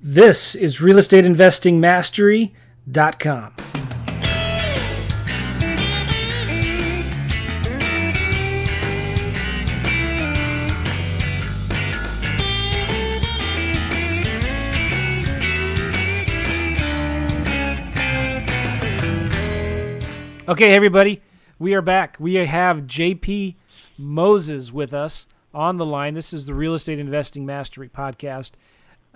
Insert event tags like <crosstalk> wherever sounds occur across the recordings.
This is realestateinvestingmastery.com. Okay, everybody, we are back. We have JP Moses with us on the line. This is the Real Estate Investing Mastery podcast.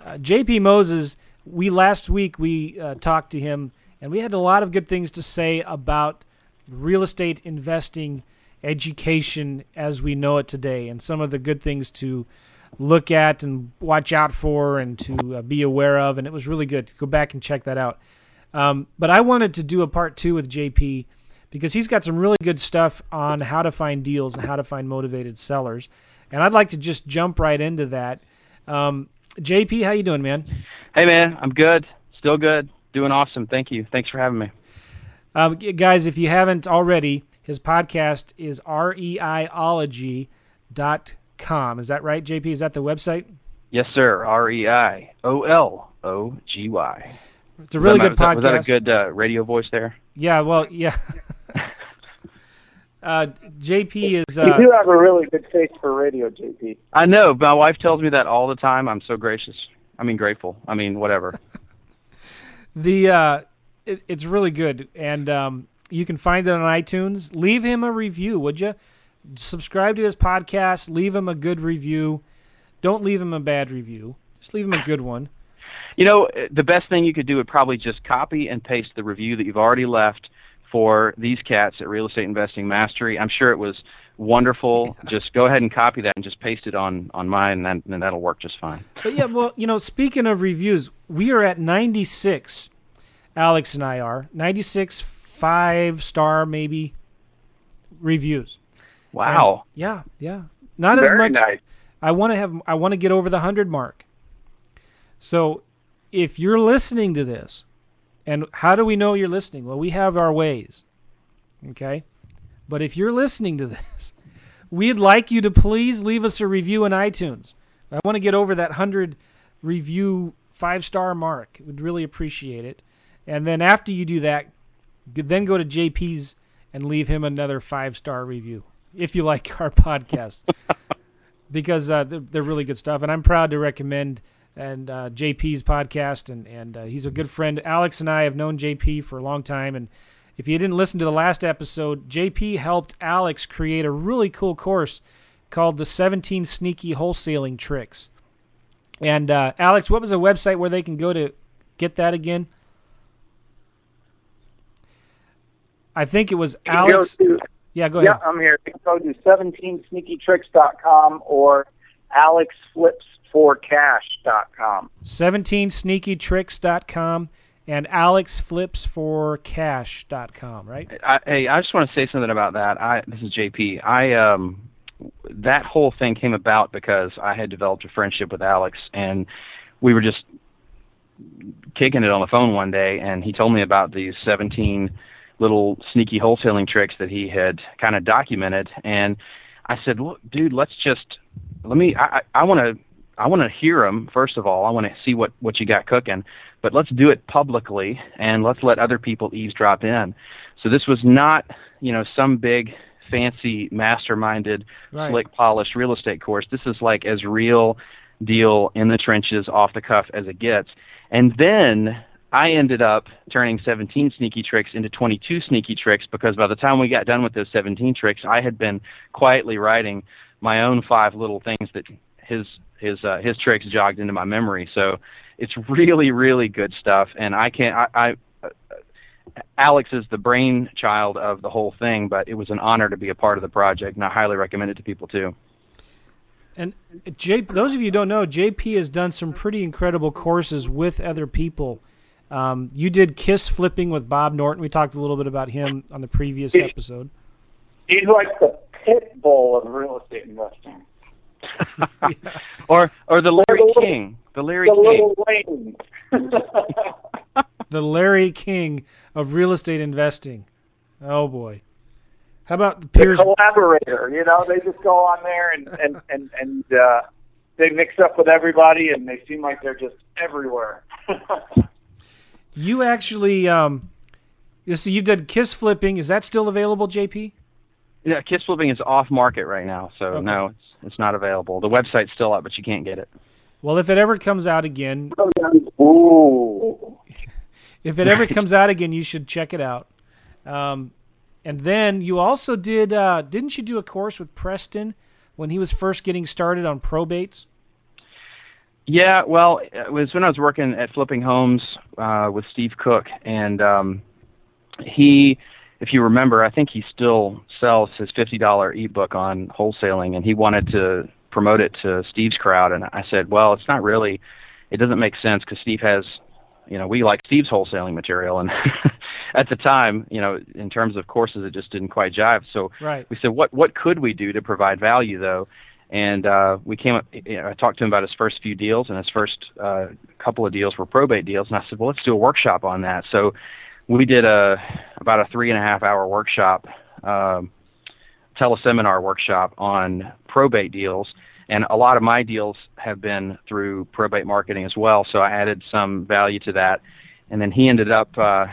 Uh, JP Moses, we last week we uh, talked to him and we had a lot of good things to say about real estate investing education as we know it today and some of the good things to look at and watch out for and to uh, be aware of and it was really good go back and check that out um, but i wanted to do a part two with jp because he's got some really good stuff on how to find deals and how to find motivated sellers. And I'd like to just jump right into that. Um, JP, how you doing, man? Hey, man, I'm good. Still good. Doing awesome. Thank you. Thanks for having me. Um, guys, if you haven't already, his podcast is reiology.com. Is that right, JP? Is that the website? Yes, sir. R E I O L O G Y. It's a really good podcast. Was that, was that a good uh, radio voice there? Yeah, well, yeah. <laughs> Uh, JP is. Uh, you do have a really good face for radio, JP. I know. My wife tells me that all the time. I'm so gracious. I mean, grateful. I mean, whatever. <laughs> the uh, it, it's really good, and um, you can find it on iTunes. Leave him a review, would you? Subscribe to his podcast. Leave him a good review. Don't leave him a bad review. Just leave him a good one. You know, the best thing you could do would probably just copy and paste the review that you've already left for these cats at Real Estate Investing Mastery. I'm sure it was wonderful. Yeah. Just go ahead and copy that and just paste it on on mine, and, and that'll work just fine. But yeah, well, you know, speaking of reviews, we are at 96. Alex and I are 96 five star maybe reviews. Wow. And yeah, yeah. Not Very as much. Nice. I want to have. I want to get over the hundred mark. So, if you're listening to this and how do we know you're listening? Well, we have our ways. Okay? But if you're listening to <laughs> this, we'd like you to please leave us a review in iTunes. I want to get over that 100 review five star mark. Would really appreciate it. And then after you do that, then go to JP's and leave him another five star review if you <laughs> like our podcast <laughs> because uh, they're, they're really good stuff. And I'm proud to recommend and uh, JP's podcast, and and uh, he's a good friend. Alex and I have known JP for a long time, and if you didn't listen to the last episode, JP helped Alex create a really cool course called the 17 Sneaky Wholesaling Tricks. And uh, Alex, what was the website where they can go to get that again? I think it was Alex. Go to, yeah, go ahead. Yeah, I'm here. Go to 17sneakytricks.com or Alex Flips alexflipsforcash.com. 17sneakytricks.com and alexflipsforcash.com, right? I, hey, I just want to say something about that. I this is JP. I um that whole thing came about because I had developed a friendship with Alex and we were just kicking it on the phone one day and he told me about these 17 little sneaky wholesaling tricks that he had kind of documented and I said, "Look, dude, let's just let me I I want to I want to hear them first of all. I want to see what what you got cooking, but let's do it publicly and let's let other people eavesdrop in. So this was not, you know, some big fancy masterminded right. slick polished real estate course. This is like as real deal in the trenches off the cuff as it gets. And then I ended up turning 17 sneaky tricks into 22 sneaky tricks because by the time we got done with those 17 tricks, I had been quietly writing my own five little things that his his uh, his tricks jogged into my memory. So it's really really good stuff, and I can't I. I uh, Alex is the brainchild of the whole thing, but it was an honor to be a part of the project, and I highly recommend it to people too. And J, those of you who don't know, JP has done some pretty incredible courses with other people. Um, you did kiss flipping with Bob Norton. We talked a little bit about him on the previous episode. He's like the pit bull of real estate investing. <laughs> or or the Larry the little, King, the Larry the King. <laughs> the Larry King of real estate investing. Oh boy. How about the Piers? The collaborator, you know, they just go on there and and and and uh, they mix up with everybody and they seem like they're just everywhere. <laughs> you actually, um, you see, you've done kiss flipping. Is that still available, JP? Yeah, kiss flipping is off market right now, so Okay. no, it's it's not available. The website's still up, but you can't get it. Well, if it ever comes out again, Ooh. if it ever comes out again, you should check it out. Um, and then you also did, uh, didn't you do a course with Preston when he was first getting started on probates? Yeah, well, it was when I was working at Flipping Homes uh, with Steve Cook, and um, he, if you remember, I think he still sells his fifty dollar ebook on wholesaling, and he wanted to promote it to Steve's crowd, and I said, well, it's not really, it doesn't make sense because Steve has, you know, we like Steve's wholesaling material, and <laughs> at the time, you know, in terms of courses, it just didn't quite jive. So Right. we said, what what could we do to provide value though? And uh, we came up. You know, I talked to him about his first few deals, and his first uh, couple of deals were probate deals. And I said, well, let's do a workshop on that. So we did a about a three and a half hour workshop, um, teleseminar workshop on probate deals. And a lot of my deals have been through probate marketing as well. So I added some value to that. And then he ended up uh,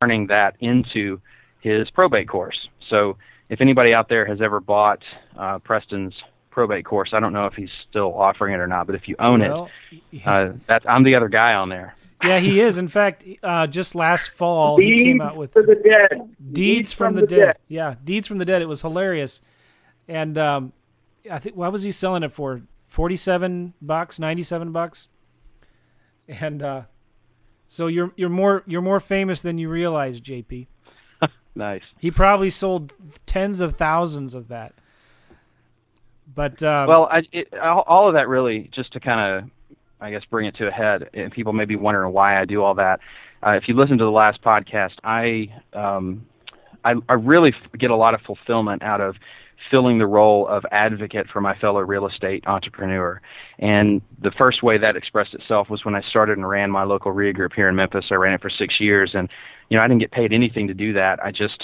turning that into his probate course. So if anybody out there has ever bought uh, Preston's probate course, I don't know if he's still offering it or not, but if you own Well, it, uh, that I'm the other guy on there. Yeah, he is. In fact, uh, just last fall, he came out with for the dead. Deeds from, the, dead. Yeah, Deeds from the Dead. It was hilarious, and um, I think what was he selling it for? Forty-seven bucks, ninety-seven bucks, and uh, so you're you're more you're more famous than you realize, JP. <laughs> Nice. He probably sold tens of thousands of that. But um, Well, I, it, all all of that really, just to kind of, I guess, bring it to a head, and people may be wondering why I do all that. Uh, if you listen to the last podcast, I, um, I, I really get a lot of fulfillment out of filling the role of advocate for my fellow real estate entrepreneur. And the first way that expressed itself was when I started and ran my local REIA group here in Memphis. I ran it for six years, and you know, I didn't get paid anything to do that. I just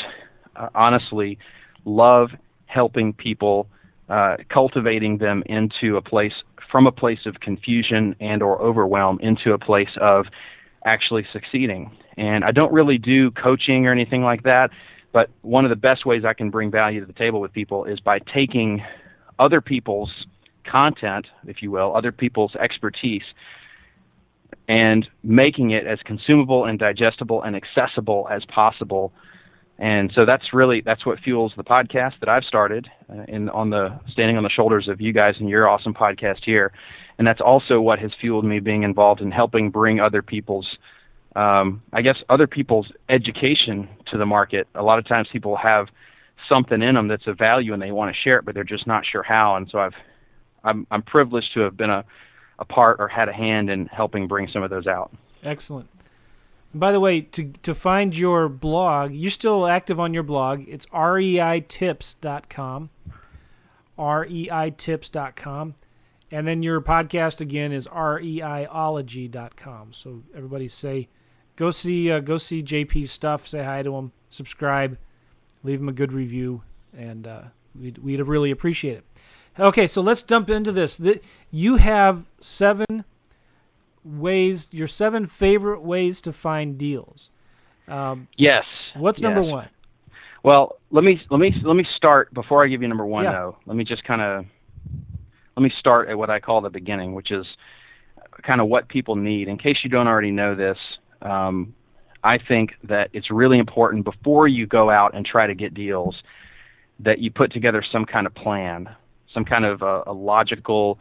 uh, honestly love helping people uh, cultivating them into a place from a place of confusion and or overwhelm into a place of actually succeeding. And i don't really do coaching or anything like that but one of the best ways i can bring value to the table with people is by taking other people's content if you will other people's expertise and making it as consumable and digestible and accessible as possible and so that's really that's what fuels the podcast that I've started uh, in on the standing on the shoulders of you guys and your awesome podcast here, and that's also what has fueled me being involved in helping bring other people's, um, I guess other people's education to the market. A lot of times people have something in them that's of value and they want to share it, but they're just not sure how. And so I've I'm I'm privileged to have been a a part or had a hand in helping bring some of those out. Excellent. By the way, to to find your blog, you're still active on your blog. It's reitips.com. reitips.com. And then your podcast again is reiology.com. So everybody say go see uh, go see JP's stuff, say hi to him, subscribe, leave him a good review and uh, we'd we'd really appreciate it. Okay, so let's dump into this. The, you have seven ways, your seven favorite ways to find deals. Um, Yes. what's number yes. one? Well, let me let me let me start before I give you number one Yeah. though. Let me just kind of let me start at what I call the beginning, which is kind of what people need. In case you don't already know this, um, I think that it's really important before you go out and try to get deals that you put together some kind of plan, some kind of a, a logical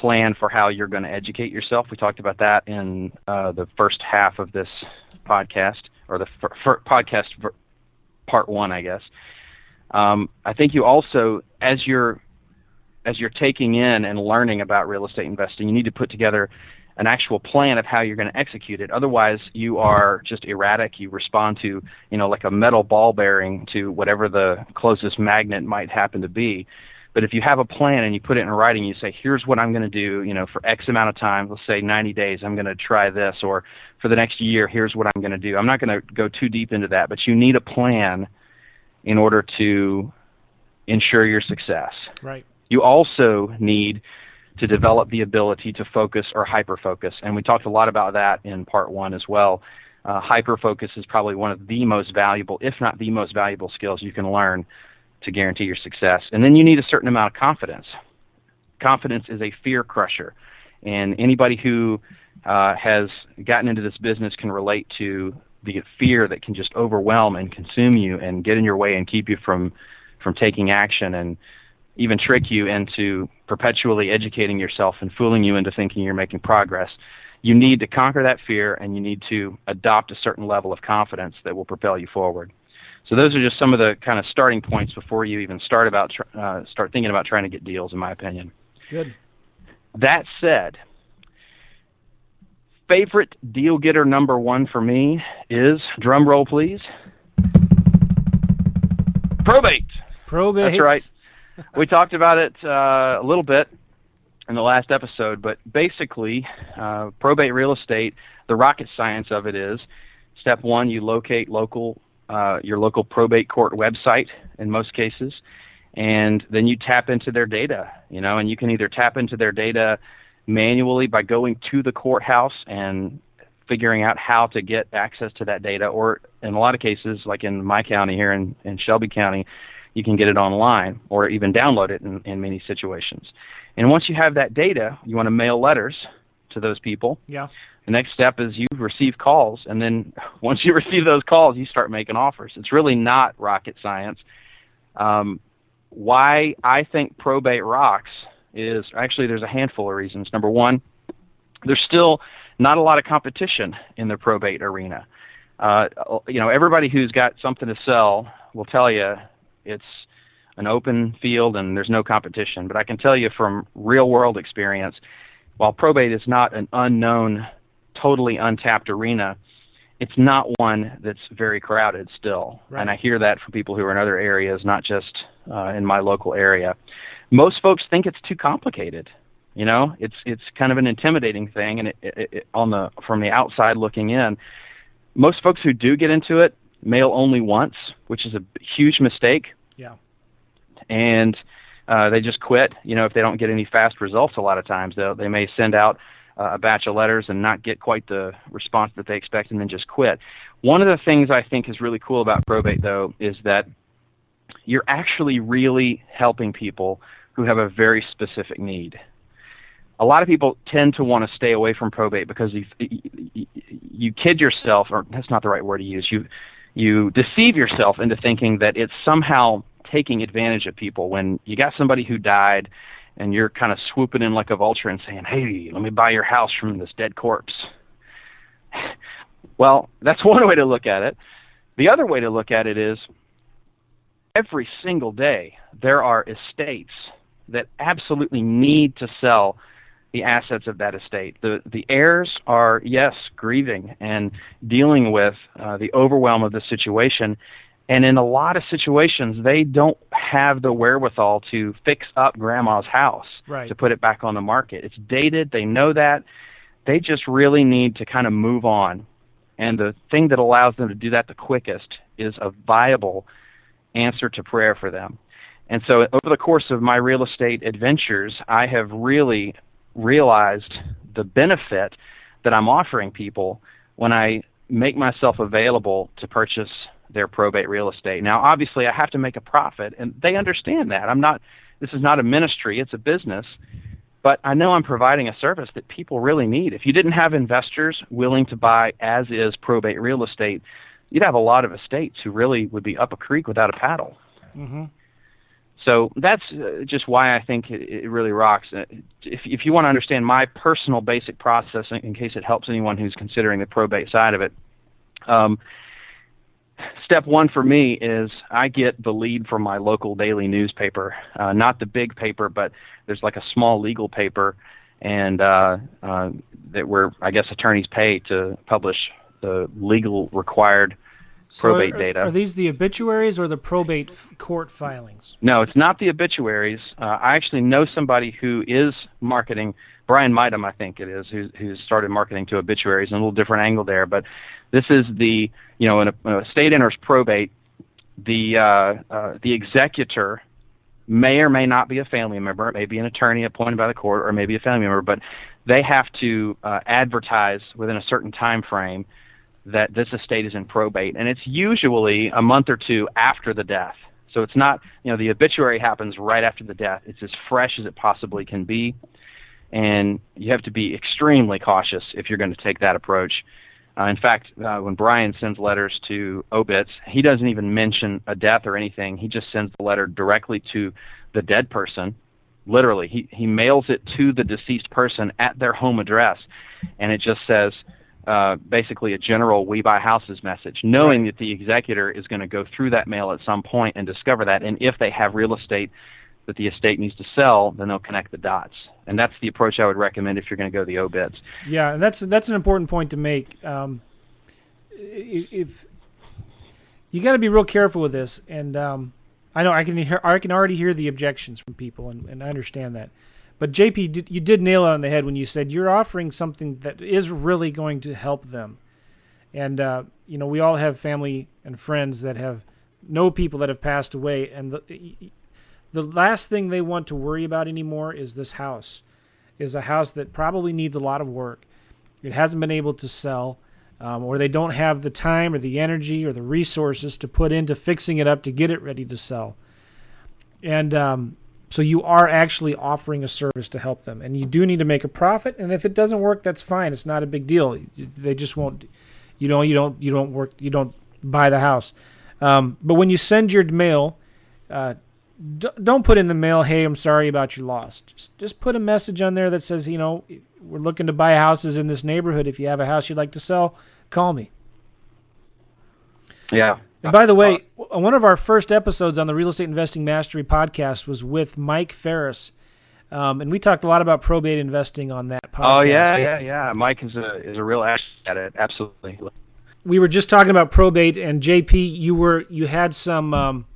plan for how you're going to educate yourself. We talked about that in uh, the first half of this podcast, or the fir- fir- podcast ver- part one, I guess. Um, I think you also, as you're as you're taking in and learning about real estate investing, you need to put together an actual plan of how you're going to execute it. Otherwise, you are just erratic. You respond to, you know, like a metal ball bearing to whatever the closest magnet might happen to be. But if you have a plan and you put it in writing, you say, here's what I'm going to do, you know, for X amount of time, let's say 90 days, I'm going to try this, or for the next year, here's what I'm going to do. I'm not going to go too deep into that, but you need a plan in order to ensure your success. Right. You also need to develop the ability to focus or hyperfocus. And we talked a lot about that in part one as well. Uh, hyperfocus is probably one of the most valuable, if not the most valuable skills you can learn to guarantee your success. And then you need a certain amount of confidence. Confidence is a fear crusher. And anybody who uh, has gotten into this business can relate to the fear that can just overwhelm and consume you and get in your way and keep you from from taking action and even trick you into perpetually educating yourself and fooling you into thinking you're making progress. You need to conquer that fear and you need to adopt a certain level of confidence that will propel you forward. So those are just some of the kind of starting points before you even start about uh, start thinking about trying to get deals, in my opinion. Good. That said, favorite deal getter number one for me is drum roll, please. Probate. Probate. That's right. we talked about it uh, a little bit in the last episode, but basically, uh, probate real estate, the rocket science of it is step one, you locate local uh, your local probate court website in most cases, and then you tap into their data. You know, and you can either tap into their data manually by going to the courthouse and figuring out how to get access to that data, or in a lot of cases, like in my county here in, in Shelby County, you can get it online or even download it in, in many situations. And once you have that data, you want to mail letters to those people. Yeah. The next step is you receive calls, and then <laughs> once you receive those calls, you start making offers. It's really not rocket science. Um, why I think probate rocks is actually there's a handful of reasons. Number one, there's still not a lot of competition in the probate arena. Uh, you know, everybody who's got something to sell will tell you it's an open field and there's no competition. But I can tell you from real world experience, while probate is not an unknown, totally untapped arena, it's not one that's very crowded still. Right. And I hear that from people who are in other areas, not just uh, in my local area. Most folks think it's too complicated. You know, it's it's kind of an intimidating thing, and it, it, it, on the from the outside looking in, most folks who do get into it mail only once, which is a huge mistake Yeah. and uh, they just quit. You know, if they don't get any fast results, a lot of times they they may send out uh, a batch of letters and not get quite the response that they expect, and then just quit. One of the things I think is really cool about probate, though, is that you're actually really helping people who have a very specific need. A lot of people tend to want to stay away from probate because you, you, you kid yourself, or that's not the right word to use. You you deceive yourself into thinking that it's somehow taking advantage of people when you got somebody who died and you're kind of swooping in like a vulture and saying, "Hey, let me buy your house from this dead corpse." <laughs> well, that's <laughs> one way to look at it. The other way to look at it is every single day there are estates that absolutely need to sell the assets of that estate. The the heirs are yes grieving and dealing with uh, the overwhelm of the situation, and in a lot of situations they don't have the wherewithal to fix up grandma's house Right. to put it back on the market. It's dated. They know that. They just really need to kind of move on. And the thing that allows them to do that the quickest is a viable answer to prayer for them. And so over the course of my real estate adventures, I have really realized the benefit that I'm offering people when I make myself available to purchase their probate real estate. Now, obviously, I have to make a profit, and they understand that. I'm not. This is not a ministry; it's a business. But I know I'm providing a service that people really need. If you didn't have investors willing to buy as is probate real estate, you'd have a lot of estates who really would be up a creek without a paddle. Mm-hmm. So that's uh, just why I think it, really rocks. Uh, If, if you want to understand my personal basic process, in, in case it helps anyone who's considering the probate side of it, um, step one for me is I get the lead from my local daily newspaper, uh, not the big paper, but there's like a small legal paper, and uh, uh, that where I guess attorneys pay to publish the legal required probate are, data. Are these the obituaries or the probate court filings? No, it's not the obituaries. Uh, I actually know somebody who is marketing. Brian Midam, I think it is, who's, who's started marketing to obituaries. And a little different angle there, but this is the you know, in a, a state enters probate, the uh, uh, the executor may or may not be a family member. It may be an attorney appointed by the court, or maybe a family member. But they have to uh, advertise within a certain time frame that this estate is in probate, and it's usually a month or two after the death. So it's not, you know, the obituary happens right after the death. It's as fresh as it possibly can be, and you have to be extremely cautious if you're going to take that approach. Uh, in fact, uh, when Brian sends letters to obits, he doesn't even mention a death or anything. He just sends the letter directly to the dead person. Literally, he he mails it to the deceased person at their home address, and it just says uh, basically a general "We buy houses" message, knowing that the executor is going to go through that mail at some point and discover that, and if they have real estate that the estate needs to sell, then they'll connect the dots. And that's the approach I would recommend if you're going to go the obits. Yeah, and that's that's an important point to make. Um, if you got to be real careful with this, and um, I know I can hear I can already hear the objections from people, and, and I understand that. But JP, you did nail it on the head when you said you're offering something that is really going to help them. And uh, you know, we all have family and friends that have know people that have passed away, and the, the last thing they want to worry about anymore is this house. Is a house that probably needs a lot of work. It hasn't been able to sell, um, or they don't have the time or the energy or the resources to put into fixing it up to get it ready to sell. And um, so you are actually offering a service to help them, and you do need to make a profit. And if it doesn't work, that's fine. It's not a big deal. They just won't. You know, you don't you don't work. You don't buy the house. Um, but when you send your mail. Uh, don't put in the mail, "Hey, I'm sorry about your loss." Just just put a message on there that says, you know, we're looking to buy houses in this neighborhood. If you have a house you'd like to sell, call me. Yeah. And by the way, one of our first episodes on the Real Estate Investing Mastery podcast was with Mike Ferris. Um, and we talked a lot about probate investing on that podcast. Oh yeah, yeah, yeah. Mike is a is a real asset at it. Absolutely. We were just talking about probate, and JP, you were you had some um,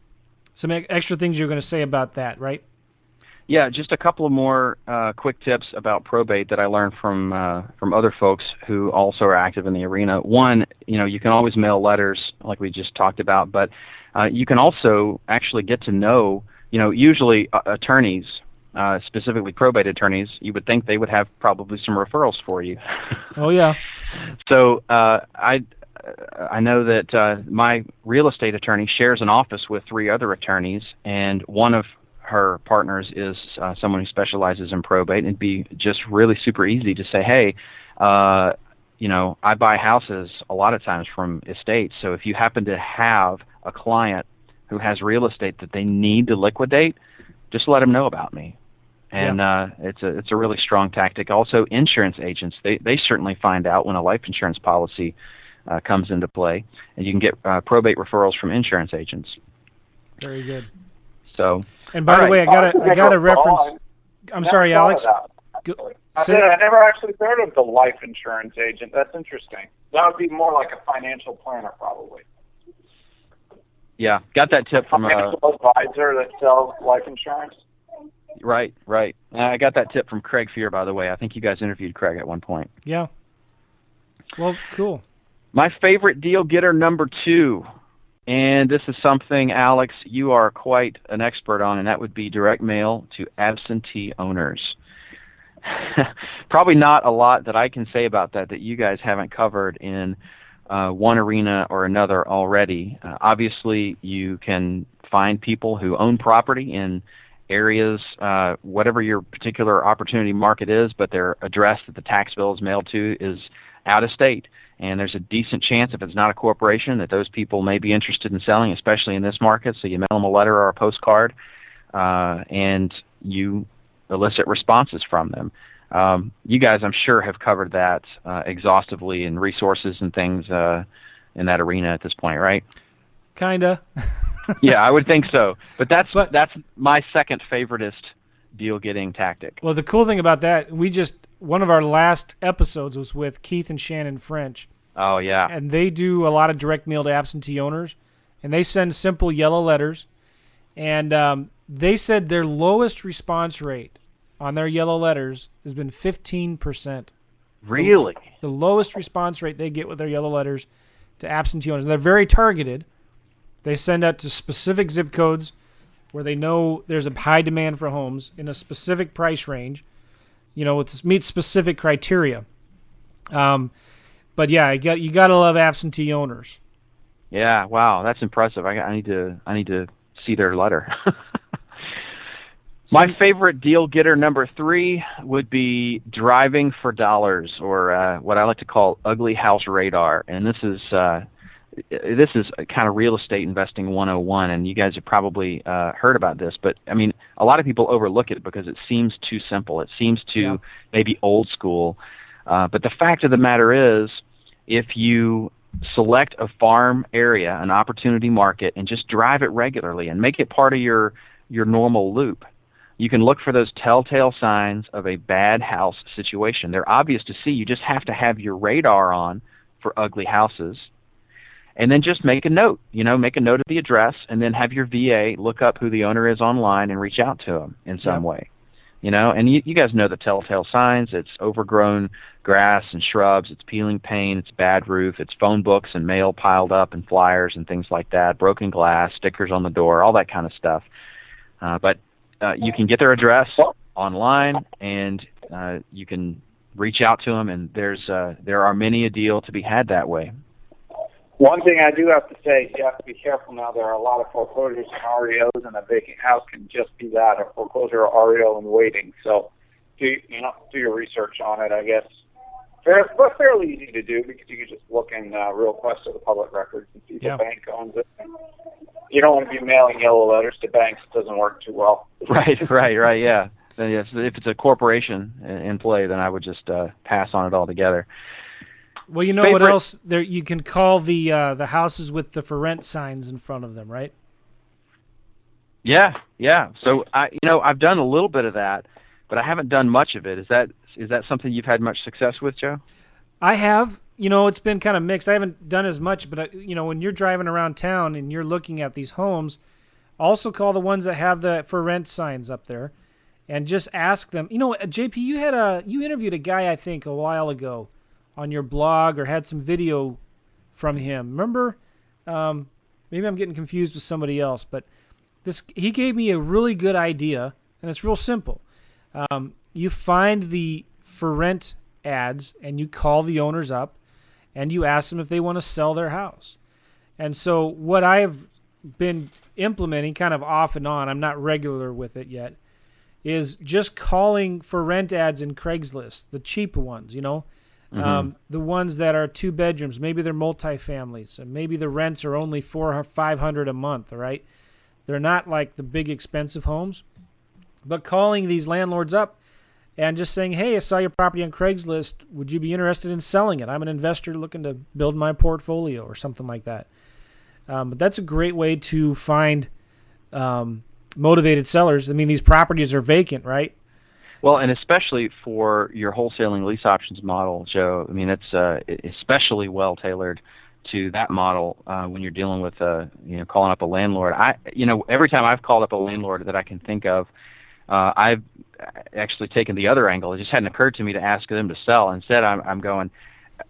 some extra things you're going to say about that, right? Yeah, just a couple of more uh, quick tips about probate that I learned from uh, from other folks who also are active in the arena. One, you know, you can always mail letters, like we just talked about, but uh, you can also actually get to know, you know, usually uh, attorneys, uh, specifically probate attorneys, you would think they would have probably some referrals for you. oh yeah. <laughs> So uh, I I know that uh, my real estate attorney shares an office with three other attorneys, and one of her partners is uh, someone who specializes in probate. And it'd be just really super easy to say, hey, uh, you know, I buy houses a lot of times from estates. So if you happen to have a client who has real estate that they need to liquidate, just let them know about me. And yeah. uh, it's a it's a really strong tactic. Also, insurance agents they they certainly find out when a life insurance policy uh, comes into play, and you can get uh, probate referrals from insurance agents. Very good. So, and by the right. way, I got a I got a reference. I'm sorry, Alex. I, said, I never actually heard of the life insurance agent. That's interesting. That would be more like a financial planner, probably. Yeah, got that tip from a financial advisor that sells life insurance. Right, right. I got that tip from Craig Fear, by the way. I think you guys interviewed Craig at one point. Yeah. Well, cool. My favorite deal getter number two, and this is something, Alex, you are quite an expert on, and that would be direct mail to absentee owners. <laughs> Probably not a lot that I can say about that that you guys haven't covered in uh, one arena or another already. Uh, obviously, you can find people who own property in areas, uh, whatever your particular opportunity market is, but their address that the tax bill is mailed to is out of state and there's a decent chance if it's not a corporation that those people may be interested in selling, especially in this market. So you mail them a letter or a postcard, uh, and you elicit responses from them. Um, you guys, I'm sure, have covered that uh, exhaustively in resources and things uh, in that arena at this point, right? Kinda. <laughs> yeah, I would think so. But that's but, that's my second favoritist deal getting tactic. Well, the cool thing about that, we just one of our last episodes was with Keith and Shannon French, Oh yeah. And they do a lot of direct mail to absentee owners, and they send simple yellow letters, and um, they said their lowest response rate on their yellow letters has been fifteen percent. Really? The, the, lowest response rate they get with their yellow letters to absentee owners. And they're very targeted. They send out to specific zip codes where they know there's a high demand for homes in a specific price range, you know, with meet specific criteria. Um, but yeah, you got you got to love absentee owners. Yeah, wow, that's impressive. I, I need to I need to see their letter. <laughs> My favorite deal getter number three would be driving for dollars, or uh, what I like to call ugly house radar. And this is uh, this is kind of real estate investing 101, and you guys have probably uh, heard about this. But I mean, a lot of people overlook it because it seems too simple. It seems too yeah. maybe old school. Uh, but the fact of the matter is, if you select a farm area, an opportunity market, and just drive it regularly and make it part of your your normal loop, you can look for those telltale signs of a bad house situation. They're obvious to see. You just have to have your radar on for ugly houses. And then just make a note, you know, make a note of the address and then have your VA look up who the owner is online and reach out to them in some yeah. way. You know, and you, you guys know the telltale signs. It's overgrown grass and shrubs, it's peeling paint, it's bad roof, it's phone books and mail piled up and flyers and things like that, broken glass, stickers on the door, all that kind of stuff. Uh, but uh, you can get their address online, and uh, you can reach out to them. And there's uh, there are many a deal to be had that way. One thing I do have to say, is you have to be careful now. There are a lot of foreclosures and REOs, and a vacant house can just be that a foreclosure or REO in waiting. So, do you know do your research on it. I guess fair, but fairly easy to do because you can just look in uh, RealQuest or the public records and see if yeah. the bank owns it. You don't want to be mailing yellow letters to banks; it doesn't work too well. <laughs> Right, right, right. Yeah. Yes, if it's a corporation in play, then I would just uh, pass on it altogether. Well, you know Favorite. what else? There, you can call the uh, the houses with the for rent signs in front of them, right? Yeah, yeah. So I, you know, I've done a little bit of that, but I haven't done much of it. Is that is that something you've had much success with, Joe? I have. You know, it's been kind of mixed. I haven't done as much, but I, you know, when you're driving around town and you're looking at these homes, also call the ones that have the for rent signs up there, and just ask them. You know, JP, you had a you interviewed a guy I think a while ago on your blog or had some video from him. Remember? Um, maybe I'm getting confused with somebody else, but this he gave me a really good idea, and it's real simple. Um, you find the for rent ads and you call the owners up and you ask them if they want to sell their house. And so what I've been implementing kind of off and on, I'm not regular with it yet, is just calling for rent ads in Craigslist, the cheap ones, you know, mm-hmm. um, the ones that are two bedrooms, maybe they're multifamilies, and maybe the rents are only four or five hundred a month, Right? They're not like the big expensive homes. But calling these landlords up and just saying, "Hey, I saw your property on Craigslist. Would you be interested in selling it? I'm an investor looking to build my portfolio or something like that." Um, but that's a great way to find um, motivated sellers. I mean, these properties are vacant, right? Well, and especially for your wholesaling lease options model, Joe. I mean, it's uh, especially well tailored to that model uh, when you're dealing with, uh, you know, calling up a landlord. I, you know, every time I've called up a landlord that I can think of, uh, I've actually taken the other angle. It just hadn't occurred to me to ask them to sell. Instead, I'm, I'm going,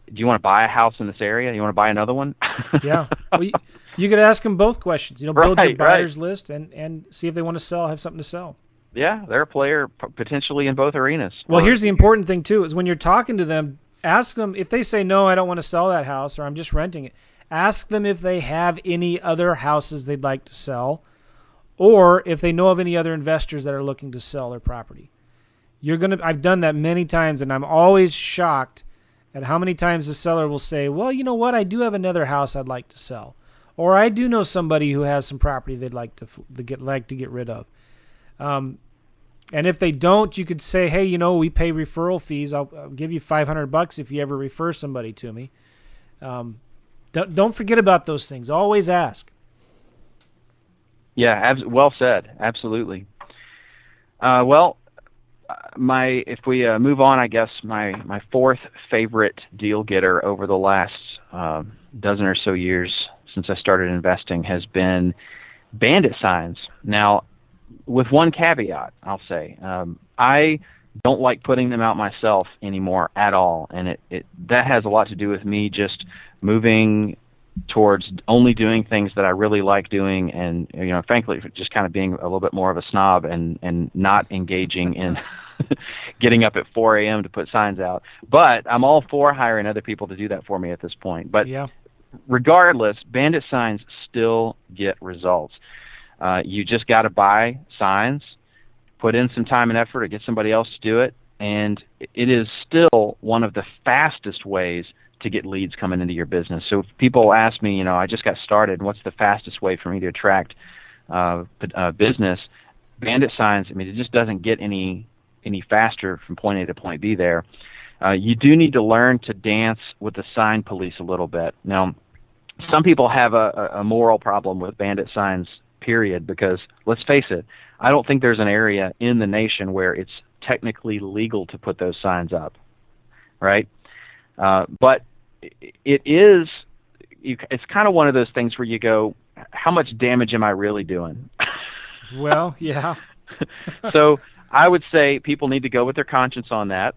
do you want to buy a house in this area? You want to buy another one? <laughs> yeah. Well, you, you, could ask them both questions. You know, build right, your buyers right. list and, and see if they want to sell, have something to sell. Yeah, they're a player potentially in both arenas. Well, here's the important thing too: is when you're talking to them, ask them if they say no, I don't want to sell that house, or I'm just renting it. Ask them if they have any other houses they'd like to sell, or if they know of any other investors that are looking to sell their property. You're to I've done that many times and I'm always shocked at how many times the seller will say, "Well, you know what? I do have another house I'd like to sell." Or I do know somebody who has some property they'd like to, to get like to get rid of. Um, and if they don't, you could say, "Hey, you know, we pay referral fees. I'll, I'll give you 500 bucks if you ever refer somebody to me." Um, don't, don't forget about those things. Always ask. Yeah, abs- well said. Absolutely. Uh, well, uh, my if we uh, move on, I guess my my fourth favorite deal getter over the last uh, dozen or so years since I started investing has been bandit signs. Now, with one caveat, I'll say um, I don't like putting them out myself anymore at all, and it, it that has a lot to do with me just moving towards only doing things that I really like doing, and you know, frankly, just kind of being a little bit more of a snob and and not engaging in <laughs> getting up at 4 a.m. to put signs out. But I'm all for hiring other people to do that for me at this point. But Yeah. regardless, bandit signs still get results. Uh, you just got to buy signs, put in some time and effort, or get somebody else to do it, and it is still one of the fastest ways to get leads coming into your business. So if people ask me, you know, I just got started, what's the fastest way for me to attract uh, uh, business? Bandit signs. I mean, it just doesn't get any any faster from point A to point B. There, uh, you do need to learn to dance with the sign police a little bit. Now, some people have a, a moral problem with bandit signs period because let's face it i don't think there's an area in the nation where it's technically legal to put those signs up right? Uh, but it is you, it's kind of one of those things where you go how much damage am i really doing? <laughs> Well, yeah. so i would say people need to go with their conscience on that.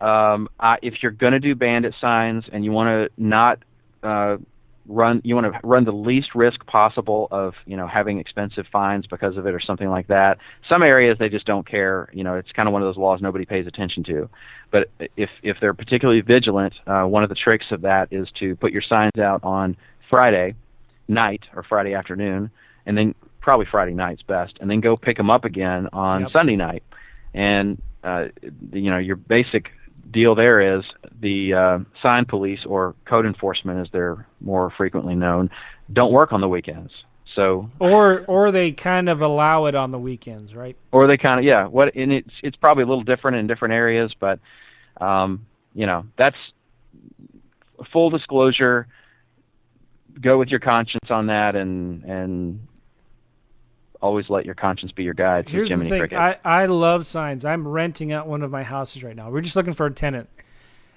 Um, I, if you're going to do bandit signs and you want to not uh, run you want to run the least risk possible of you know having expensive fines because of it or something like that. Some areas they just don't care. You know it's kind of one of those laws nobody pays attention to. But if if they're particularly vigilant uh, one of the tricks of that is to put your signs out on friday night or friday afternoon and then probably friday night's best and then go pick them up again on Yep. sunday night. And uh, you know your basic deal there is the uh, sign police or code enforcement, as they're more frequently known, don't work on the weekends. So, Or or they kind of allow it on the weekends, right? or they kind of yeah. What and it's it's probably a little different in different areas, but um, you know that's full disclosure. Go with your conscience on that, and and always let your conscience be your guide. to Here's the thing. Cricket. I, I love signs. I'm renting out one of my houses right now. We're just looking for a tenant.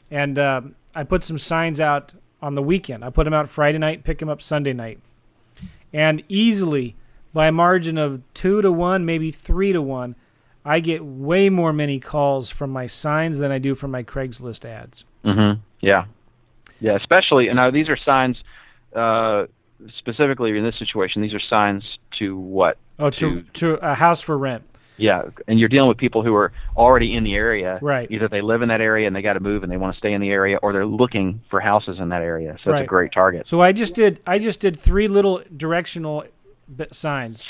And um, I put some signs out on the weekend. I put them out Friday night, pick them up Sunday night. And easily, by a margin of two to one, maybe three to one, I get way more many calls from my signs than I do from my Craigslist ads. Mm-hmm. Yeah, yeah. Especially, and now these are signs. Uh, specifically in this situation, these are signs to what? Oh, to, to a house for rent. Yeah, and you're dealing with people who are already in the area. Right. Either they live in that area and they got to move and they want to stay in the area, or they're looking for houses in that area. So it's a great target. So I just did I just did three little directional signs,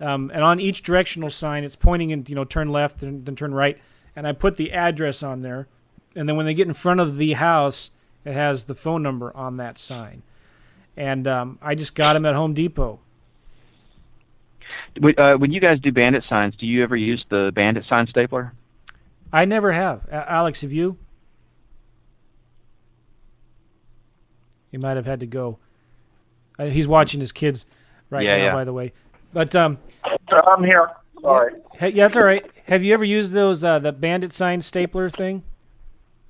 um, and on each directional sign, it's pointing in you know turn left and then turn right, and I put the address on there, and then when they get in front of the house, it has the phone number on that sign, and um, I just got them at Home Depot. When- Uh, when you guys do bandit signs, do you ever use the bandit sign stapler? I never have. A- Alex, have you? He might have had to go. Uh, he's watching his kids right Yeah, now, yeah. by the way. But um, I'm here. Sorry. Hey, yeah, that's all right. Have you ever used those uh, the bandit sign stapler thing?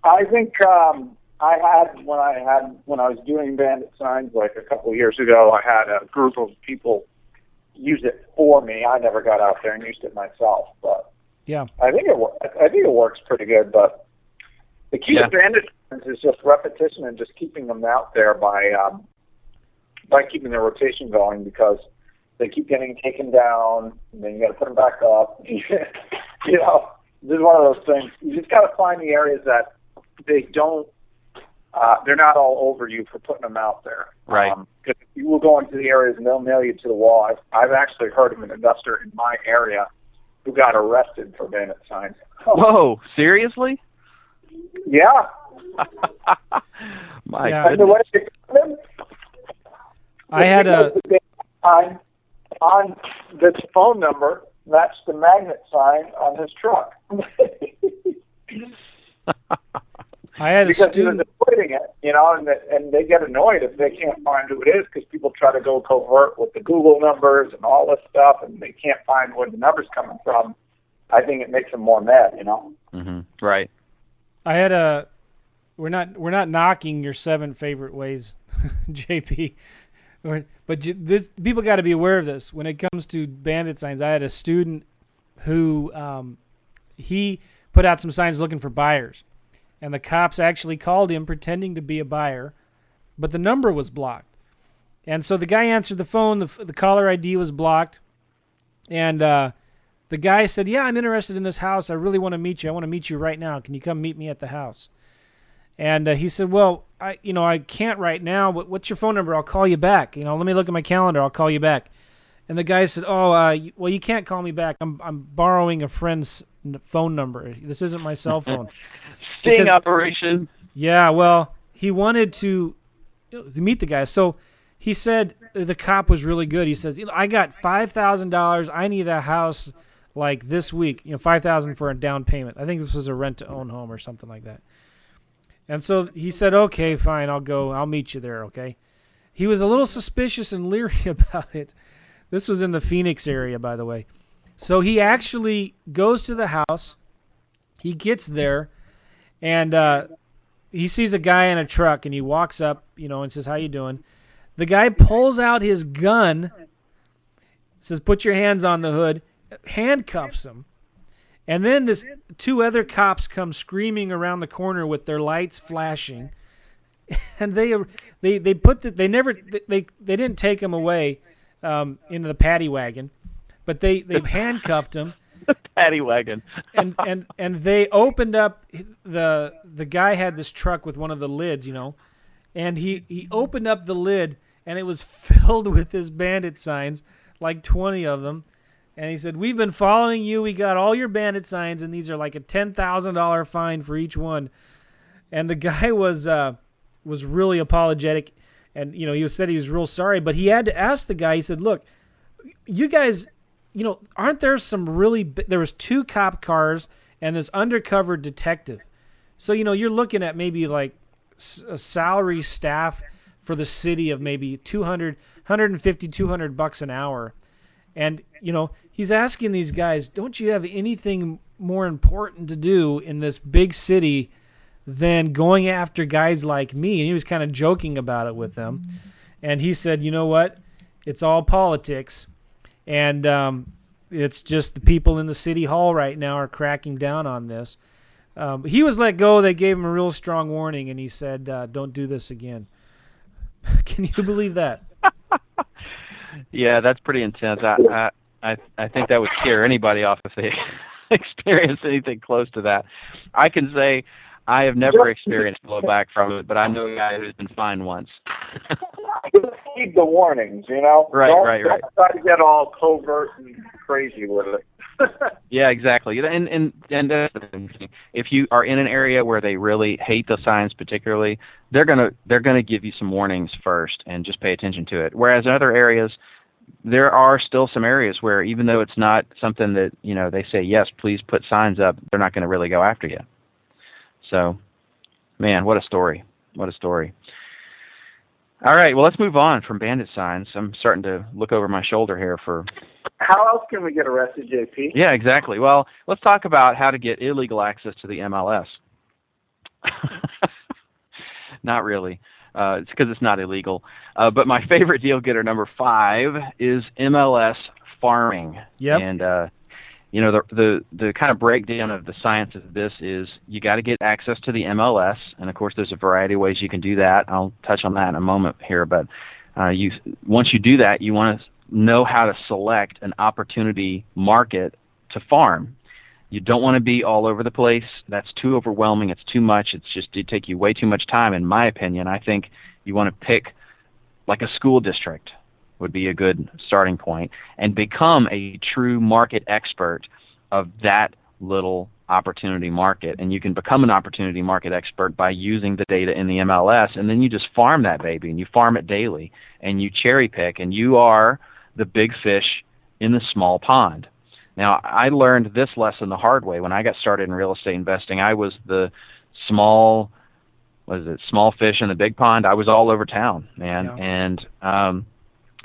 I think um, I had when I had when I was doing bandit signs like a couple of years ago. I had a group of people use it for me. I never got out there and used it myself, but Yeah. I think it I think it works pretty good. But the key Yeah. bandit is just repetition and just keeping them out there by um, by keeping the rotation going because they keep getting taken down, and then you got to put them back up. <laughs> you know, this is one of those things. You just got to find the areas that they don't. Uh, they're not all over you for putting them out there. Right. Because you will go into the areas and they'll nail you to the wall. I've, I've actually heard of an investor in my area who got arrested for bandit signs. <laughs> Whoa, seriously? Yeah. <laughs> My Yeah. And the goodness. way they got him I had a the sign on this phone number That's the magnet sign on his truck. <laughs> I had a because he was student. avoiding it, you know, and the, and they get annoyed if they can't find who it is because people try to go covert with the Google numbers and all this stuff, and they can't find where the number's coming from. I think it makes them more mad, you know. hmm Right. I had a. We're not we're not knocking your seven favorite ways, <laughs> JP. But this people got to be aware of this when it comes to bandit signs. I had a student who um, he put out some signs looking for buyers, and the cops actually called him pretending to be a buyer, but the number was blocked. And so the guy answered the phone. The, the caller ID was blocked, and uh, the guy said, "Yeah, I'm interested in this house. I really want to meet you. I want to meet you right now. Can you come meet me at the house?" And uh, he said, "Well, I, you know, I can't right now. But what's your phone number? I'll call you back. You know, let me look at my calendar. I'll call you back." And the guy said, "Oh, uh, well, you can't call me back. I'm I'm borrowing a friend's phone number. This isn't my cell <laughs> phone." Sting because, operation. Yeah, well, he wanted to, to meet the guy, so he said the cop was really good. He says, "You know, I got five thousand dollars. I need a house like this week. You know, five thousand for a down payment. I think this was a rent to own home or something like that." And so he said, "Okay, fine. I'll go. I'll meet you there." Okay. He was a little suspicious and leery <laughs> about it this was in the Phoenix area, by the way. So he actually goes to the house. He gets there, and uh, he sees a guy in a truck, and he walks up, you know, and says, "How you doing?" The guy pulls out his gun, says, "Put your hands on the hood," handcuffs him, and then this two other cops come screaming around the corner with their lights flashing, <laughs> and they they they put the, they never they they didn't take him away um, into the paddy wagon, but they they <laughs> handcuffed him. The paddy wagon. and and and they opened up the the guy had this truck with one of the lids, you know, and he he opened up the lid and it was <laughs> filled with his bandit signs, like twenty of them. And he said, "We've been following you. We got all your bandit signs, and these are like a ten thousand dollar fine for each one." And the guy was uh, was really apologetic and you know he said he was real sorry, but he had to ask the guy. He said, "Look, you guys, you know, aren't there some really? There was two cop cars and this undercover detective. So you know you're looking at maybe like a salary staff for the city of maybe 200 150 200 bucks an hour and you know he's asking these guys don't you have anything more important to do in this big city than going after guys like me. And he was kind of joking about it with them. And he said, you know what? It's all politics. And um, it's just the people in the city hall right now are cracking down on this. Um, he was let go. They gave him a real strong warning, and he said, uh, "Don't do this again." <laughs> Can you believe that? <laughs> yeah, that's pretty intense. I, I I think that would scare anybody off if they <laughs> experienced anything close to that. I can say I have never experienced blowback from it, but I know a guy who's been fined once. <laughs> Heed the warnings, you know. Right, don't, right, right. Don't try to get all covert and crazy with it. <laughs> yeah, exactly. And and and uh, if you are in an area where they really hate the signs, particularly, they're gonna they're gonna give you some warnings first, and just pay attention to it. Whereas in other areas, there are still some areas where even though it's not something that you know they say yes, please put signs up, they're not going to really go after you. So, man, what a story! What a story! All right, well, let's move on from bandit signs. I'm starting to look over my shoulder here for. How else can we get arrested, JP? Yeah, exactly. Well, let's talk about how to get illegal access to the MLS. <laughs> not really. Uh, it's because it's not illegal. Uh, but my favorite deal getter number five is MLS farming. Yep. And uh, you know the the the kind of breakdown of the science of this is you got to get access to the MLS, and of course there's a variety of ways you can do that. I'll touch on that in a moment here, but uh, you once you do that, you want to know how to select an opportunity market to farm. You don't want to be all over the place. That's too overwhelming. It's too much. It's just it take you way too much time. In my opinion, I think you want to pick like a school district would be a good starting point and become a true market expert of that little opportunity market and you can become an opportunity market expert by using the data in the MLS and then you just farm that baby and you farm it daily and you cherry pick and you are the big fish in the small pond. Now, I learned this lesson the hard way when I got started in real estate investing. I was the small was it small fish in the big pond. I was all over town, man. Yeah. And um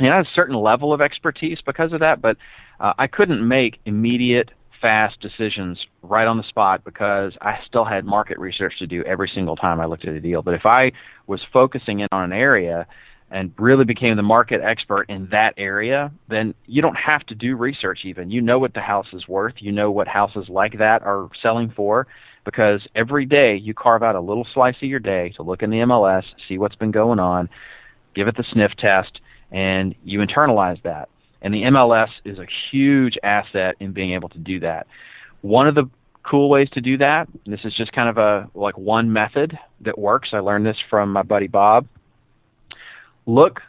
I had a certain level of expertise because of that, but uh, I couldn't make immediate, fast decisions right on the spot because I still had market research to do every single time I looked at a deal. But if I was focusing in on an area and really became the market expert in that area, then you don't have to do research even. You know what the house is worth, you know what houses like that are selling for because every day you carve out a little slice of your day to look in the MLS, see what's been going on, give it the sniff test and you internalize that. And the MLS is a huge asset in being able to do that. One of the cool ways to do that, this is just kind of a like one method that works. I learned this from my buddy Bob. Look,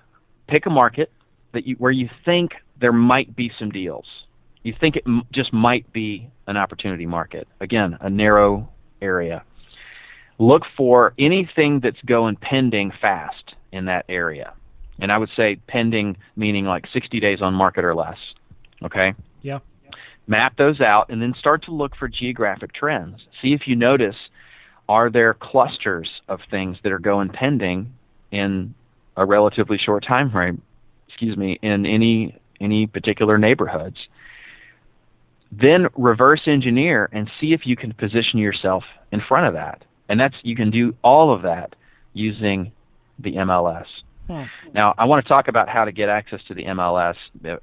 pick a market that you, where you think there might be some deals. You think it m- just might be an opportunity market. Again, a narrow area. Look for anything that's going pending fast in that area. And I would say pending meaning like 60 days on market or less. Okay? Yeah. Map those out and then start to look for geographic trends. See if you notice are there clusters of things that are going pending in a relatively short time frame, excuse me, in any any particular neighborhoods. Then reverse engineer and see if you can position yourself in front of that. And that's you can do all of that using the MLS. Hmm. Now, I want to talk about how to get access to the MLS,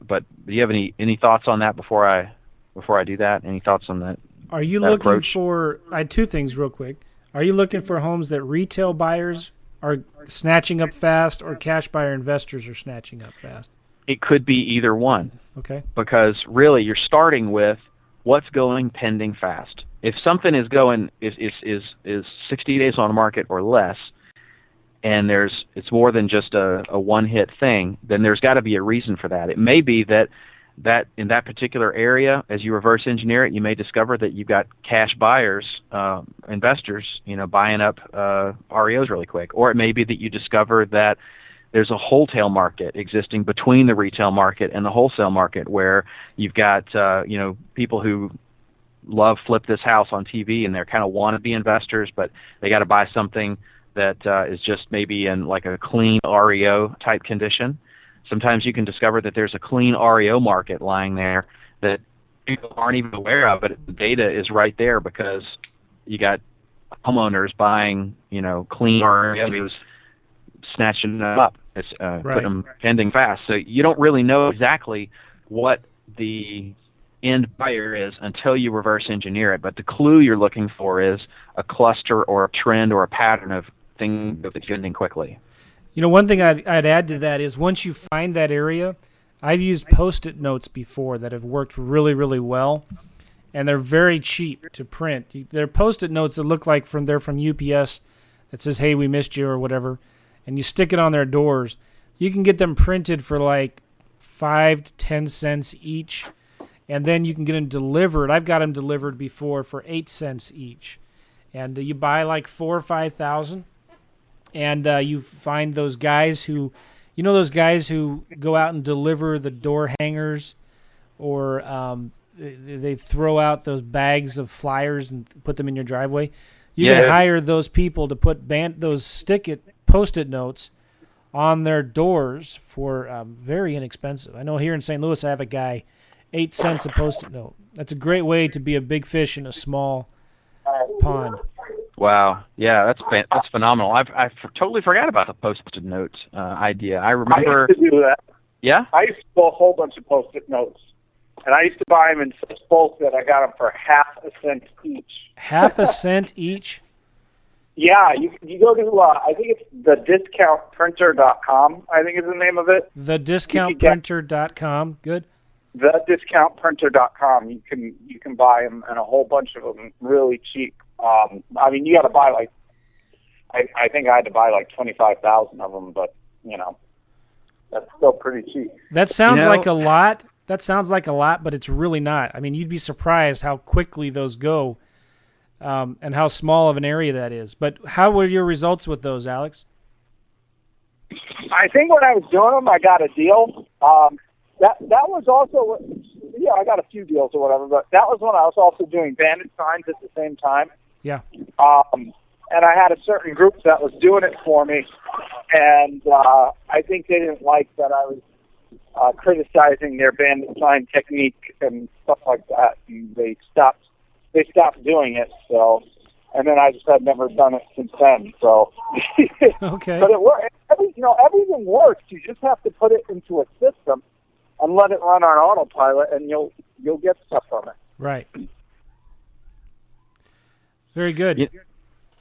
but do you have any any thoughts on that before I before I do that? Any thoughts on that? Are you that looking approach? for? I had two things real quick. Are you looking for homes that retail buyers are snatching up fast, or cash buyer investors are snatching up fast? It could be either one. Okay. Because really, you're starting with what's going pending fast. If something is going is is is, is 60 days on the market or less, and there's it's more than just a, a one hit thing, then there's got to be a reason for that. It may be that that in that particular area, as you reverse engineer it, you may discover that you've got cash buyers, uh, investors, you know, buying up uh, REOs really quick, or it may be that you discover that there's a wholesale market existing between the retail market and the wholesale market, where you've got uh, you know people who love flip this house on TV and they're kind of wannabe investors, but they got to buy something that uh, is just maybe in like a clean REO type condition sometimes you can discover that there's a clean REO market lying there that people aren't even aware of, but the data is right there because you got homeowners buying, you know, clean REOs, snatching them up, it's, uh, right. put them pending fast. So you don't really know exactly what the end buyer is until you reverse engineer it. But the clue you're looking for is a cluster or a trend or a pattern of that's ending quickly. You know, one thing I'd, I'd add to that is once you find that area, I've used post-it notes before that have worked really, really well, and they're very cheap to print. They're post-it notes that look like from they're from UPS that says "Hey, we missed you" or whatever, and you stick it on their doors. You can get them printed for like five to ten cents each, and then you can get them delivered. I've got them delivered before for eight cents each, and you buy like four or five thousand and uh, you find those guys who, you know, those guys who go out and deliver the door hangers, or um, they, throw out those bags of flyers and put them in your driveway. You yeah. can hire those people to put band those stick it post-it notes on their doors for um, very inexpensive. I know here in St. Louis, I have a guy, eight cents a post-it note. That's a great way to be a big fish in a small pond. Wow, yeah, that's that's phenomenal. I've I totally forgot about the post-it note uh, idea. I remember. I used to do that. Yeah. I used to pull a whole bunch of post-it notes, and I used to buy them in such bulk that I got them for half a cent each. Half a <laughs> cent each. Yeah, you you go to uh, I think it's the discountprinter.com. I think is the name of it. The discountprinter.com. Good. The discountprinter.com. You can you can buy them and a whole bunch of them really cheap. Um, I mean, you got to buy like, I, I think I had to buy like twenty five thousand of them, but you know, that's still pretty cheap. That sounds You know- like a lot. That sounds like a lot, but it's really not. I mean, you'd be surprised how quickly those go, um, and how small of an area that is. But how were your results with those, Alex? I think when I was doing them, I got a deal. Um, that that was also yeah, I got a few deals or whatever, but that was when I was also doing bandit signs at the same time. Yeah. Um, and I had a certain group that was doing it for me, and uh, I think they didn't like that I was uh, criticizing their bandit sign technique and stuff like that. And they stopped they stopped doing it. So, and then I just had never done it since then. So, <laughs> Okay. but it worked. Every, you know, everything works. You just have to put it into a system and let it run on autopilot, and you'll you'll get stuff from it. Right. Very good.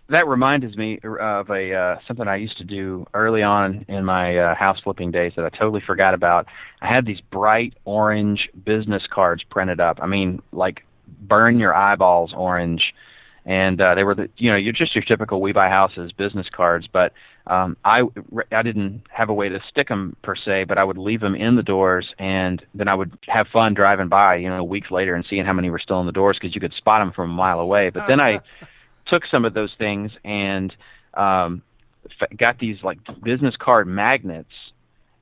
That reminds me of a uh, something I used to do early on in my uh, house flipping days that I totally forgot about. I had these bright orange business cards printed up. I mean, like burn your eyeballs orange, and uh, they were the you know you're just your typical We Buy Houses business cards, but um, I I didn't have a way to stick them per se, but I would leave them in the doors, and then I would have fun driving by, you know, weeks later and seeing how many were still in the doors because you could spot them from a mile away. But then I <laughs> took some of those things and um, f- got these like business card magnets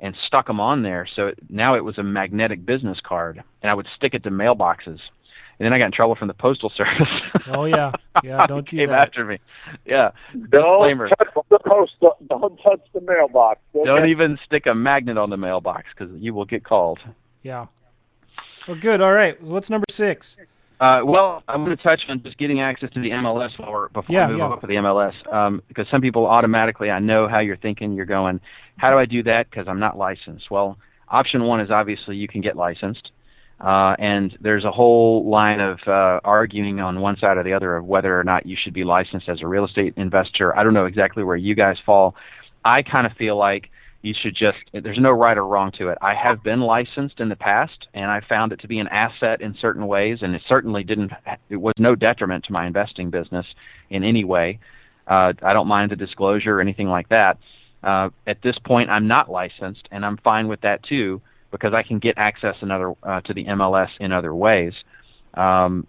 and stuck them on there. So now it was a magnetic business card, and I would stick it to mailboxes. And then I got in trouble from the postal <laughs> service. oh yeah, yeah. Don't do came that. after me. Yeah. Don't Disclaimer. touch the post. Don't touch the mailbox. Don't even stick a magnet on the mailbox because you will get called. Yeah. Well, good. All right. What's number six? Uh, well, I'm going to touch on just getting access to the MLS while we're, before Yeah, we move yeah. up to the MLS, um, because some people automatically, I know how you're thinking. You're going, how do I do that? Because I'm not licensed. Well, option one is obviously you can get licensed, uh, and there's a whole line of uh, arguing on one side or the other of whether or not you should be licensed as a real estate investor. I don't know exactly where you guys fall. I kind of feel like you should just there's no right or wrong to it. I have been licensed in the past and I found it to be an asset in certain ways and it certainly didn't it was no detriment to my investing business in any way. Uh, I don't mind the disclosure or anything like that. Uh, at this point, I'm not licensed, and I'm fine with that too because I can get access another uh, to the MLS in other ways. Um,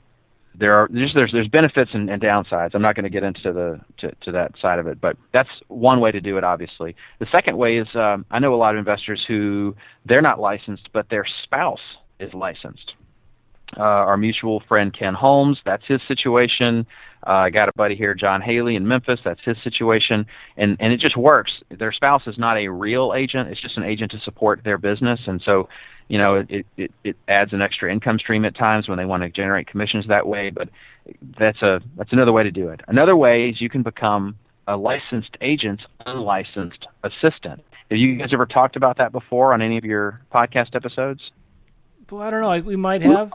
there are there's there's, there's benefits and, and downsides. I'm not going to get into the to, to that side of it, but that's one way to do it. Obviously, the second way is um, I know a lot of investors who they're not licensed, but their spouse is licensed. Uh, our mutual friend Ken Holmes, that's his situation. Uh, I got a buddy here, John Haley in Memphis. That's his situation, and and it just works. Their spouse is not a real agent; it's just an agent to support their business, and so you know it it, it adds an extra income stream at times when they want to generate commissions that way. But that's a that's another way to do it. Another way is you can become a licensed agent's unlicensed assistant. Have you guys ever talked about that before on any of your podcast episodes? Well, I don't know. We might have.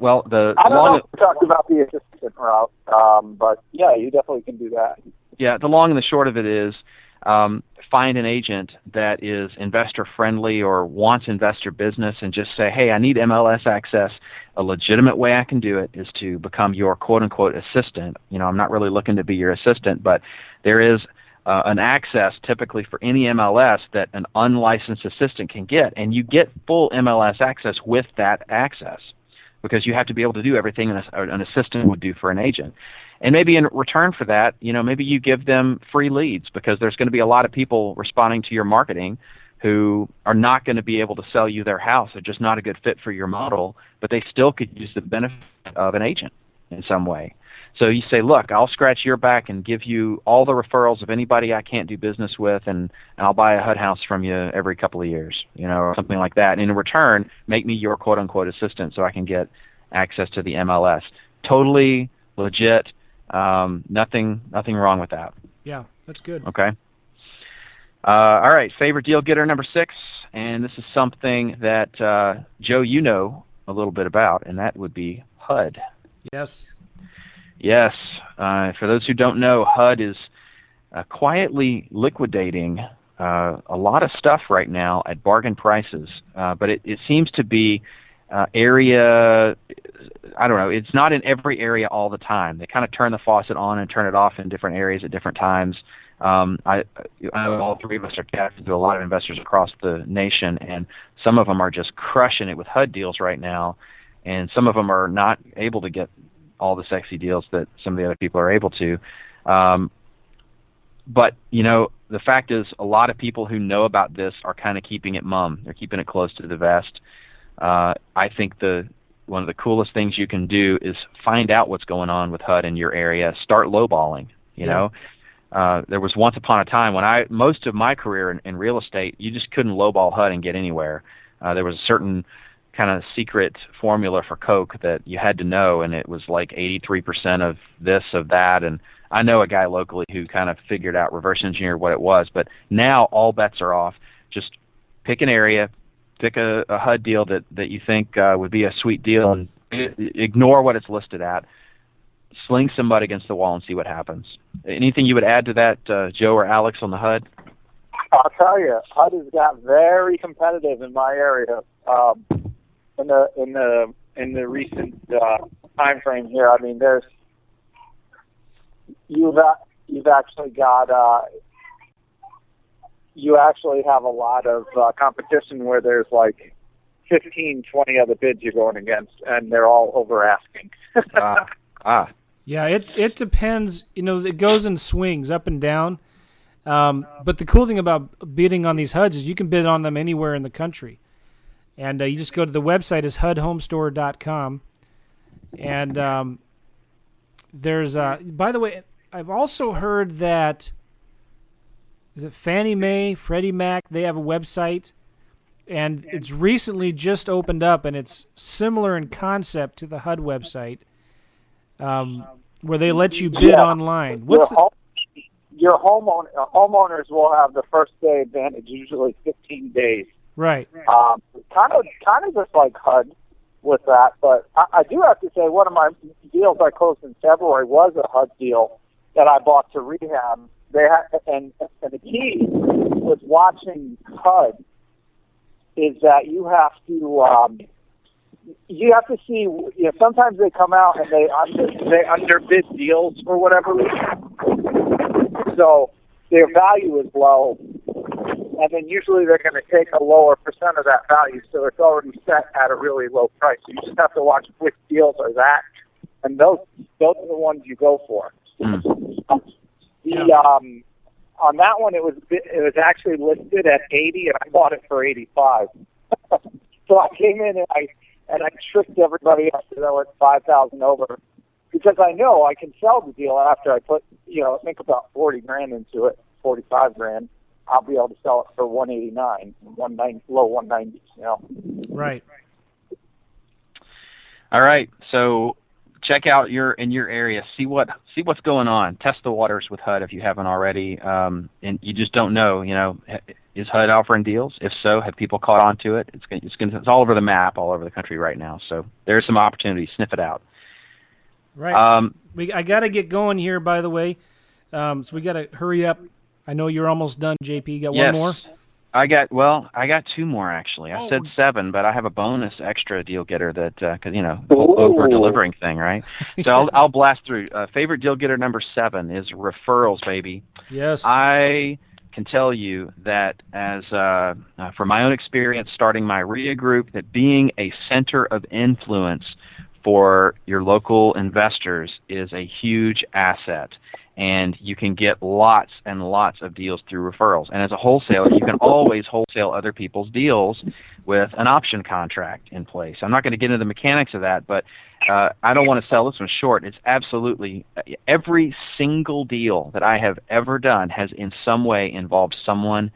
Well, the I don't long know if we talked about the assistant route, um, but yeah, you definitely can do that. Yeah, the long and the short of it is um, find an agent that is investor friendly or wants investor business and just say, hey, I need MLS access. A legitimate way I can do it is to become your quote unquote assistant. You know, I'm not really looking to be your assistant, but there is uh, an access typically for any MLS that an unlicensed assistant can get, and you get full MLS access with that access because you have to be able to do everything an, an assistant would do for an agent. And maybe in return for that, you know, maybe you give them free leads because there's going to be a lot of people responding to your marketing who are not going to be able to sell you their house. They're just not a good fit for your model, but they still could use the benefit of an agent in some way. So you say, look, I'll scratch your back and give you all the referrals of anybody I can't do business with, and, and I'll buy a HUD house from you every couple of years, you know, or something like that. And in return, make me your quote unquote assistant so I can get access to the MLS. Totally legit. Um, nothing, nothing wrong with that. Yeah, that's good. Okay. Uh, all right, favorite deal getter number six, and this is something that uh, Joe, you know a little bit about, and that would be HUD. Yes. Yes. Uh, for those who don't know, HUD is uh, quietly liquidating uh, a lot of stuff right now at bargain prices, uh, but it, it seems to be uh, area. I don't know. It's not in every area all the time. They kind of turn the faucet on and turn it off in different areas at different times. Um, I, I know all three of us are connected to a lot of investors across the nation, and some of them are just crushing it with HUD deals right now, and some of them are not able to get all the sexy deals that some of the other people are able to. Um, but you know, the fact is, a lot of people who know about this are kind of keeping it mum. They're keeping it close to the vest. Uh, I think the one of the coolest things you can do is find out what's going on with HUD in your area. Start lowballing. You Yeah. know, uh, there was once upon a time when I most of my career in, in real estate, you just couldn't lowball HUD and get anywhere. Uh, there was a certain kind of secret formula for Coke that you had to know, and it was like 83% of this, of that, and I know a guy locally who kind of figured out reverse engineered what it was. But now all bets are off. Just pick an area, pick a, a HUD deal that that you think uh, would be a sweet deal, and ignore what it's listed at. sling somebody against the wall and see what happens. Anything you would add to that, uh, Joe or Alex on the HUD? I'll tell you, HUD has got very competitive in my area. Um, in the in the in the recent uh, time frame here, I mean, there's you've you've actually got uh, you actually have a lot of uh, competition where there's like 15, 20 other bids you're going against, and they're all over asking. <laughs> ah, ah. Yeah, it it depends. You know, it goes in swings, up and down. Um, but the cool thing about bidding on these HUDs is you can bid on them anywhere in the country, and uh, you just go to the website is HUDHomestore.com, and um, there's uh, by the way, I've also heard that is it Fannie Mae, Freddie Mac, they have a website and it's recently just opened up and it's similar in concept to the HUD website um, where they let you bid Yeah. online. What's your, the, home, your homeowner, uh, homeowners will have the first day advantage, usually 15 days. Right? Um, kind of, kind of just like HUD with that. But I, I do have to say, one of my deals I closed in February was a HUD deal that I bought to rehab. They had, and and the key with watching HUD is that you have to. Um, you have to see. You know, sometimes they come out and they under, they underbid deals for whatever reason. So their value is low, and then usually they're going to take a lower percent of that value, so it's already set at a really low price. So you just have to watch which deals are that, and those those are the ones you go for. Mm. The um, on that one, it was it was actually listed at eighty, and I bought it for eighty five. <laughs> so I came in and I and I tricked everybody up to know it's five thousand over because I know I can sell the deal after I put you know I think about forty grand into it, forty five grand. I'll be able to sell it for one eighty nine, one ninety, low one ninety. You know. Right. All right, so check out your in your area, see what see what's going on. Test the waters with HUD if you haven't already, um, and you just don't know. You know, is HUD offering deals? If so, have people caught on to it? It's gonna, it's gonna, it's all over the map, all over the country right now. So there's some opportunity. Sniff it out. Right. Um, we I got to get going here. By the way, um, so we got to hurry up. I know you're almost done, JP. You got yes. one more. I got well. I got two more actually. I Oh. said seven, but I have a bonus extra deal getter that because you know over delivering thing, right? <laughs> So I'll, I'll blast through. Uh, favorite deal getter number seven is referrals, baby. Yes. I can tell you that as uh, uh, from my own experience starting my REIA group, that being a center of influence for your local investors is a huge asset. And you can get lots and lots of deals through referrals. And as a wholesaler, you can always wholesale other people's deals with an option contract in place. I'm not going to get into the mechanics of that, but uh, I don't want to sell this one short. It's absolutely every single deal that I have ever done has in some way involved someone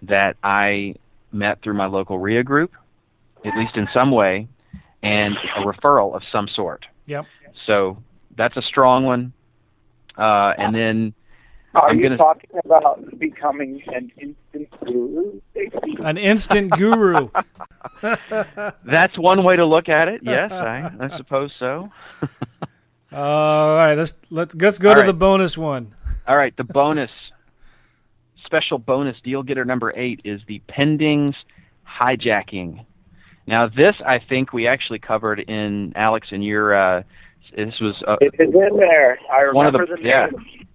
that I met through my local REIA group, at least in some way, and a referral of some sort. Yep. So that's a strong one. Uh, and then Are I'm you gonna- talking about becoming an instant guru? An instant guru. <laughs> <laughs> that's one way to look at it. Yes, I, I suppose so. <laughs> all right. Let's let let's go All to right. the bonus one. All right, the bonus special bonus deal getter number eight is the pendings hijacking. Now, this I think we actually covered in Alex in your. Uh, this was uh, It is in there. I remember one of the, the yeah.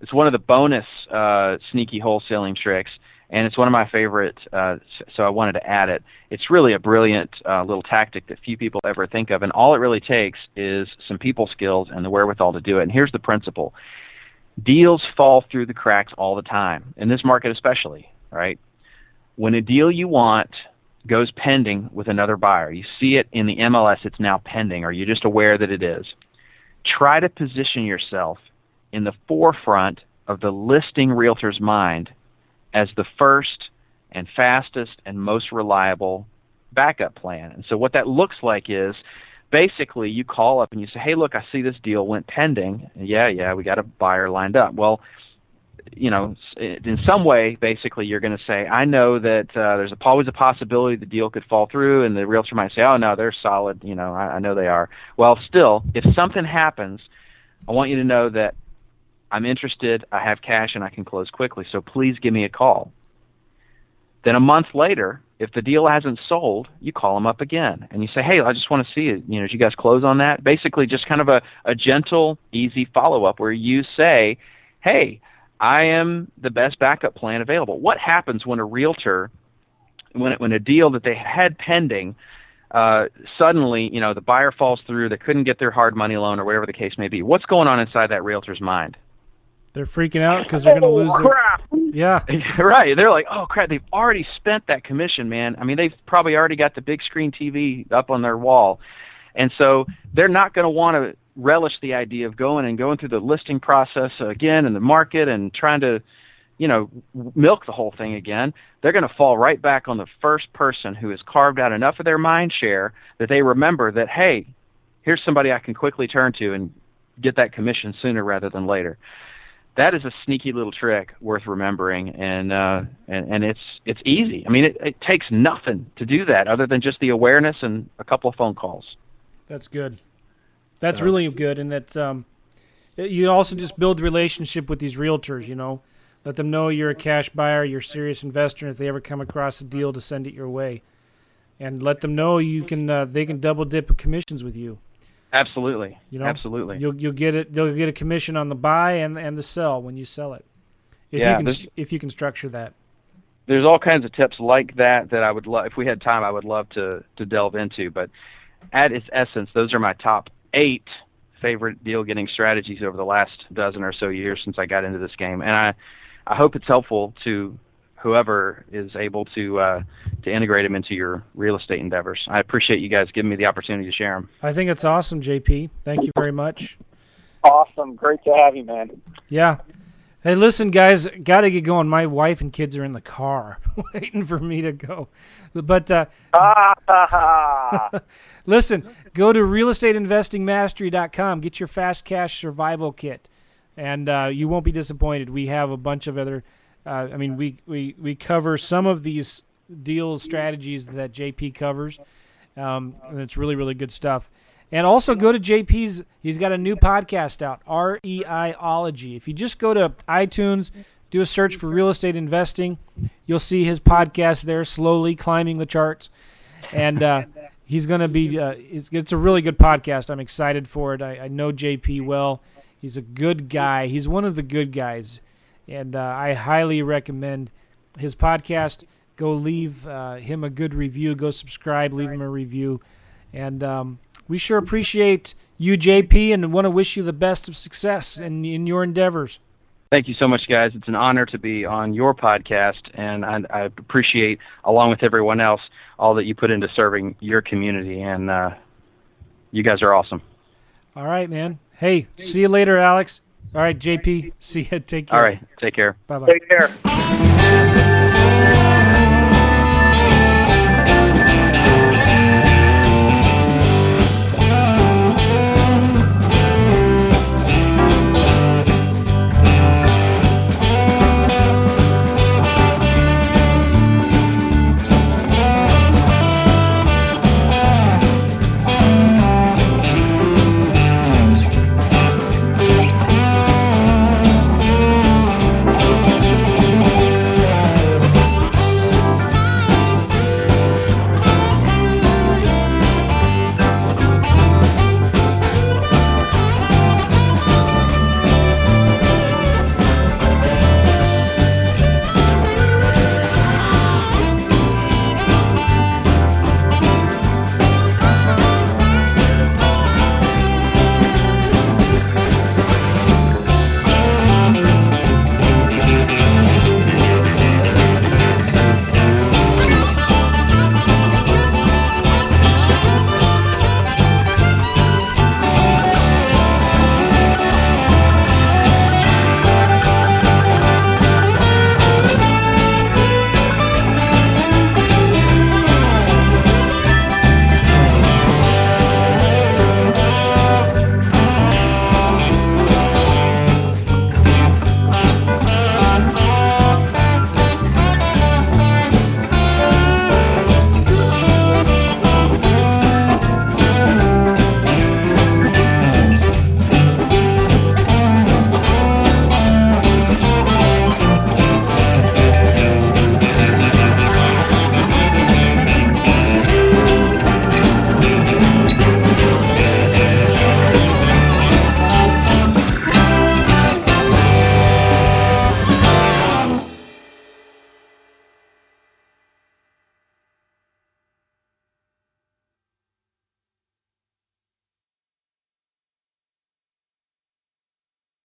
It's one of the bonus uh, sneaky wholesaling tricks, and it's one of my favorite. Uh, so I wanted to add it. It's really a brilliant uh, little tactic that few people ever think of, and all it really takes is some people skills and the wherewithal to do it. And here's the principle: deals fall through the cracks all the time in this market, especially. Right? When a deal you want goes pending with another buyer, you see it in the MLS. It's now pending, or you're just aware that it is. Try to position yourself in the forefront of the listing realtor's mind as the first and fastest and most reliable backup plan. And so what that looks like is basically you call up and you say, "Hey, look, I see this deal went pending. Yeah, yeah, we got a buyer lined up." Well, you know, in some way, basically, you're going to say, "I know that uh, there's always a possibility the deal could fall through," and the realtor might say, "Oh no, they're solid. You know, I, I know they are." Well, still, if something happens I want you to know that I'm interested, I have cash, and I can close quickly. So please give me a call. Then a month later, if the deal hasn't sold, you call them up again and you say, "Hey, I just want to see it. You know, did you guys close on that?" Basically, just kind of a, a gentle, easy follow up where you say, "Hey, I am the best backup plan available." What happens when a realtor, when when a deal that they had pending, uh, suddenly, you know, the buyer falls through, they couldn't get their hard money loan or whatever the case may be. What's going on inside that realtor's mind? They're freaking out because they're going to lose. Their, crap. yeah, <laughs> right. They're like, oh crap, they've already spent that commission, man. I mean, they've probably already got the big screen TV up on their wall, and so they're not going to want to relish the idea of going and going through the listing process again in the market and trying to, you know, milk the whole thing again. They're going to fall right back on the first person who has carved out enough of their mind share that they remember that, hey, here's somebody I can quickly turn to and get that commission sooner rather than later that is a sneaky little trick worth remembering, and uh, and and it's it's easy. I mean, it, it takes nothing to do that other than just the awareness and a couple of phone calls. That's good. That's really good, and that's um, you also just build the relationship with these realtors. You know, let them know you're a cash buyer, you're a serious investor, and if they ever come across a deal, to send it your way, and let them know you can uh, they can double dip commissions with you. Absolutely. You know, absolutely. You'll you'll get it. They'll get a commission on the buy and and the sell when you sell it. If Yeah, you can if you can structure that. There's all kinds of tips like that that I would love. If we had time, I would love to to delve into. But at its essence, those are my top eight favorite deal getting strategies over the last dozen or so years since I got into this game, and I I hope it's helpful to whoever is able to uh, to integrate them into your real estate endeavors. I appreciate you guys giving me the opportunity to share them. I think it's awesome, JP. Thank you very much. Awesome. Great to have you, man. Yeah. Hey, listen, guys, got to get going. My wife and kids are in the car <laughs> waiting for me to go. But uh, <laughs> listen, go to realestateinvestingmastery.com. Get your fast cash survival kit, and uh, you won't be disappointed. We have a bunch of other. Uh, I mean, we, we we cover some of these deal strategies that JP covers, um, and it's really really good stuff. And also go to JP's. He's got a new podcast out, REIology. If you just go to iTunes, do a search for real estate investing, you'll see his podcast there, slowly climbing the charts. And uh, he's going to be. Uh, it's, a really good podcast. I'm excited for it. I, I know JP well. He's a good guy. He's one of the good guys, and uh, I highly recommend his podcast. Go leave uh, him a good review. Go subscribe. Leave him a review, and um, we sure appreciate you, JP, and want to wish you the best of success in in your endeavors. Thank you so much, guys. It's an honor to be on your podcast, and I, I appreciate, along with everyone else, all that you put into serving your community. And uh, you guys are awesome. All right, man. Hey, see you later, Alex. All right, JP. See you. Take care. All right, take care. Bye bye. Take care.